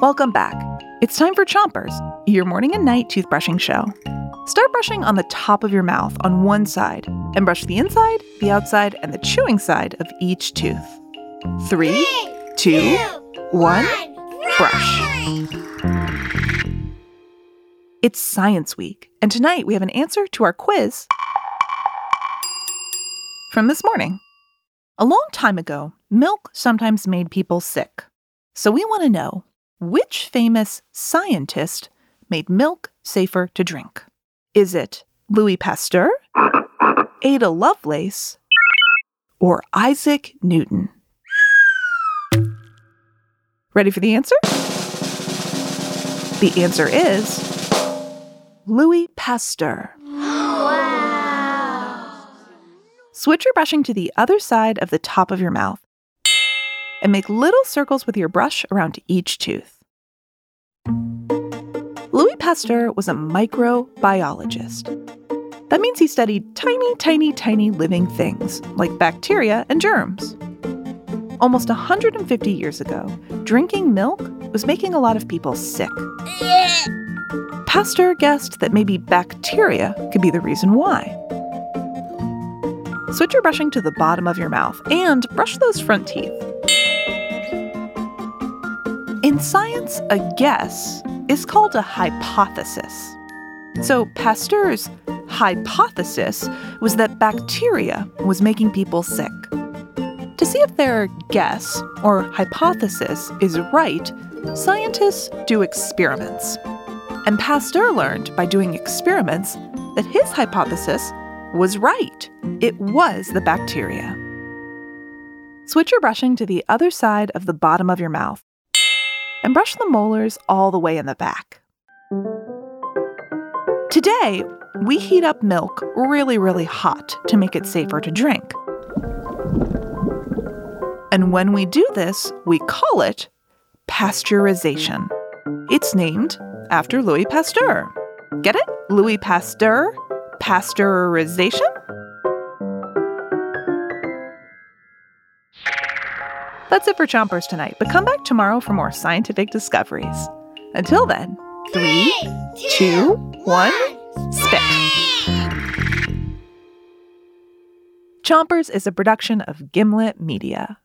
Welcome back. It's time for Chompers, your morning and night toothbrushing show. Start brushing on the top of your mouth on one side and brush the inside, the outside, and the chewing side of each tooth. Three, two, one, brush. It's Science Week, and tonight we have an answer to our quiz from this morning. A long time ago, milk sometimes made people sick. So we want to know which famous scientist made milk safer to drink? Is it Louis Pasteur, Ada Lovelace, or Isaac Newton? Ready for the answer? The answer is Louis Pasteur. Wow. Switch your brushing to the other side of the top of your mouth and make little circles with your brush around each tooth. Louis Pasteur was a microbiologist. That means he studied tiny, tiny, tiny living things like bacteria and germs. Almost 150 years ago, drinking milk was making a lot of people sick. Pasteur guessed that maybe bacteria could be the reason why. Switch your brushing to the bottom of your mouth and brush those front teeth. In science, a guess is called a hypothesis. So Pasteur's hypothesis was that bacteria was making people sick. To see if their guess or hypothesis is right, scientists do experiments. And Pasteur learned by doing experiments that his hypothesis was right. It was the bacteria. Switch your brushing to the other side of the bottom of your mouth and brush the molars all the way in the back. Today, we heat up milk really, really hot to make it safer to drink. And when we do this, we call it pasteurization. It's named after Louis Pasteur. Get it? Louis Pasteur pasteurization? That's it for Chompers tonight, but come back tomorrow for more scientific discoveries. Until then, three, two, one, spit. Chompers is a production of Gimlet Media.